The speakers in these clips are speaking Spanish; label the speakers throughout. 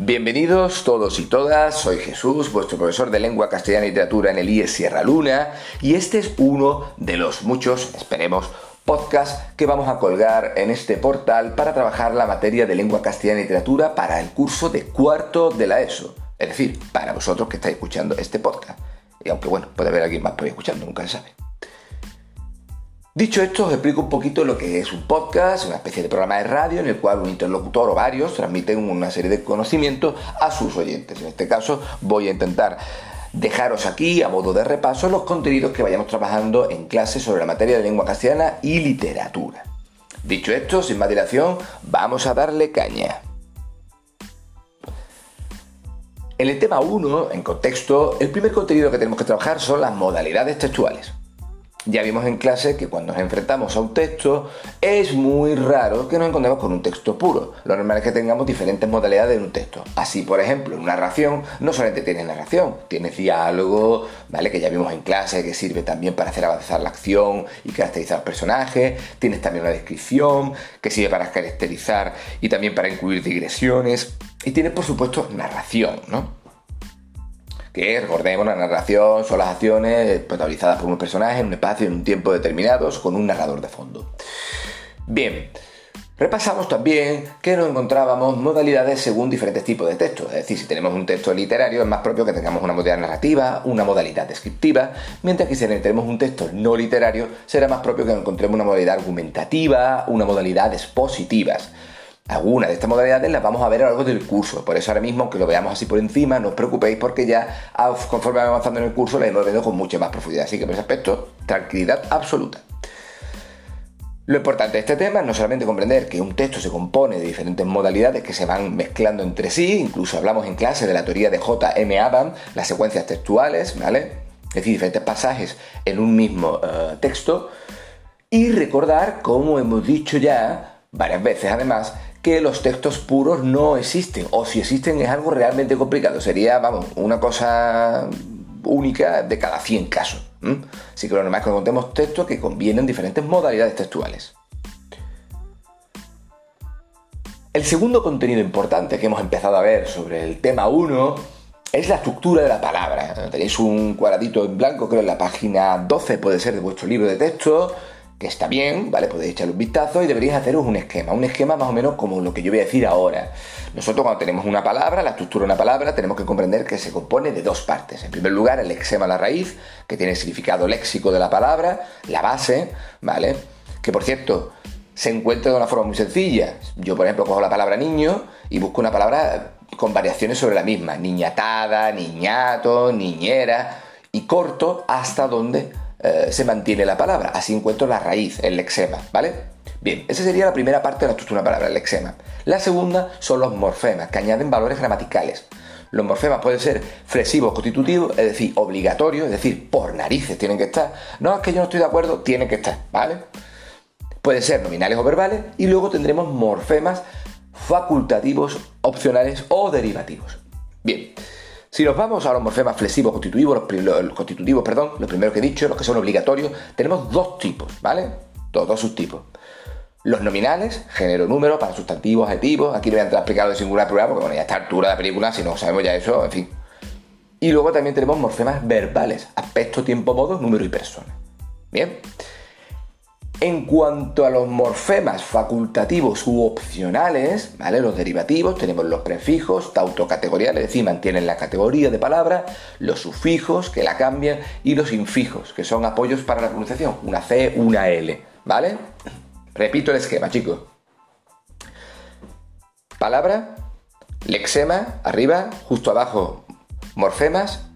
Speaker 1: Bienvenidos todos y todas, soy Jesús, vuestro profesor de lengua castellana y literatura en el IES Sierra Luna, y este es uno de los muchos, esperemos, podcasts que vamos a colgar en este portal para trabajar la materia de lengua castellana y literatura para el curso de cuarto de la ESO, es decir, para vosotros que estáis escuchando este podcast. Y aunque bueno, puede haber alguien más por ahí escuchando, nunca se sabe. Dicho esto, os explico un poquito lo que es un podcast, una especie de programa de radio en el cual un interlocutor o varios transmiten una serie de conocimientos a sus oyentes. En este caso, voy a intentar dejaros aquí, a modo de repaso, los contenidos que vayamos trabajando en clase sobre la materia de lengua castellana y literatura. Dicho esto, sin más dilación, vamos a darle caña. En el tema 1, en contexto, el primer contenido que tenemos que trabajar son las modalidades textuales. Ya vimos en clase que cuando nos enfrentamos a un texto es muy raro que nos encontremos con un texto puro. Lo normal es que tengamos diferentes modalidades de un texto. Así, por ejemplo, una narración no solamente tiene narración, tiene diálogo, ¿vale? Que ya vimos en clase que sirve también para hacer avanzar la acción y caracterizar personajes. Tienes también una descripción que sirve para caracterizar y también para incluir digresiones. Y tiene, por supuesto, narración, ¿no? Que, recordemos, la narración son las acciones protagonizadas por un personaje en un espacio en un tiempo determinados con un narrador de fondo. Bien, Repasamos también que nos encontrábamos modalidades según diferentes tipos de textos, es decir, si tenemos un texto literario es más propio que tengamos una modalidad narrativa, una modalidad descriptiva, mientras que si tenemos un texto no literario será más propio que encontremos una modalidad argumentativa, una modalidad expositivas. Algunas de estas modalidades las vamos a ver a lo largo del curso, por eso ahora mismo, aunque lo veamos así por encima, no os preocupéis porque ya conforme vamos avanzando en el curso la hemos viendo con mucha más profundidad, así que por ese aspecto, tranquilidad absoluta. Lo importante de este tema es no solamente comprender que un texto se compone de diferentes modalidades que se van mezclando entre sí, incluso hablamos en clase de la teoría de J.M. Adam, las secuencias textuales, ¿vale? Es decir, diferentes pasajes en un mismo eh, texto, y recordar, como hemos dicho ya varias veces además, que los textos puros no existen, o si existen es algo realmente complicado, sería, vamos, una cosa única de cada 100 casos. Así que lo normal es que encontremos textos que convienen diferentes modalidades textuales. El segundo contenido importante que hemos empezado a ver sobre el tema 1 es la estructura de la palabra. Tenéis un cuadradito en blanco, creo en la página 12 puede ser de vuestro libro de texto, que está bien, ¿vale? Podéis echarle un vistazo y deberíais haceros un esquema, un esquema más o menos como lo que yo voy a decir ahora. Nosotros cuando tenemos una palabra, la estructura de una palabra, tenemos que comprender que se compone de dos partes. En primer lugar, el exema, la raíz, que tiene el significado léxico de la palabra, la base, ¿vale? Que por cierto, se encuentra de una forma muy sencilla. Yo, por ejemplo, cojo la palabra niño y busco una palabra con variaciones sobre la misma. Niñatada, niñato, niñera, y corto hasta donde eh, se mantiene la palabra. Así encuentro la raíz, el lexema, ¿vale? Bien, esa sería la primera parte de la estructura de una palabra, el lexema. La segunda son los morfemas, que añaden valores gramaticales. Los morfemas pueden ser flexivos constitutivos, es decir, obligatorios, es decir, por narices tienen que estar. No es que yo no estoy de acuerdo, tienen que estar, ¿vale? Pueden ser nominales o verbales y luego tendremos morfemas facultativos, opcionales o derivativos. Bien, si nos vamos a los morfemas flexivos constitutivos, los, constitutivos, perdón, los primeros que he dicho, los que son obligatorios, tenemos dos tipos, ¿vale? Dos, dos subtipos. Los nominales, género, número, para sustantivos, adjetivos. Aquí no voy a entrar a explicar de singular plural, porque bueno, ya a esta altura de la película, si no sabemos ya eso, en fin. Y luego también tenemos morfemas verbales, aspecto, tiempo, modo, número y persona. Bien. En cuanto a los morfemas facultativos u opcionales, ¿vale? Los derivativos, tenemos los prefijos tautocategoriales, es decir, mantienen la categoría de palabra, los sufijos, que la cambian, y los infijos, que son apoyos para la pronunciación, una C, una L, ¿vale? Repito el esquema, chicos. Palabra, lexema, arriba, justo abajo, morfemas.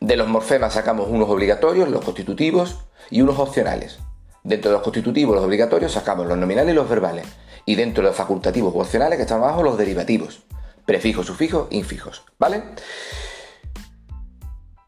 Speaker 1: De los morfemas sacamos unos obligatorios, los constitutivos, y unos opcionales. Dentro de los constitutivos, los obligatorios, sacamos los nominales y los verbales. Y dentro de los facultativos o opcionales, que están abajo, los derivativos. Prefijos, sufijos, infijos. ¿Vale?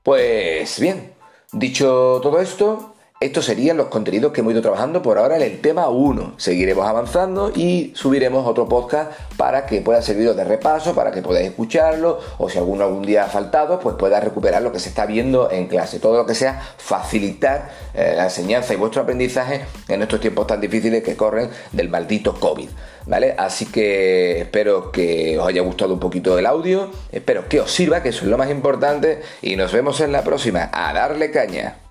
Speaker 1: Pues bien, dicho todo esto, estos serían los contenidos que hemos ido trabajando por ahora en el tema 1. Seguiremos avanzando y subiremos otro podcast para que pueda serviros de repaso, para que podáis escucharlo o si alguno algún día ha faltado, pues pueda recuperar lo que se está viendo en clase. Todo lo que sea facilitar eh, la enseñanza y vuestro aprendizaje en estos tiempos tan difíciles que corren del maldito COVID. ¿vale? Así que espero que os haya gustado un poquito el audio, espero que os sirva, que eso es lo más importante, y nos vemos en la próxima. A darle caña.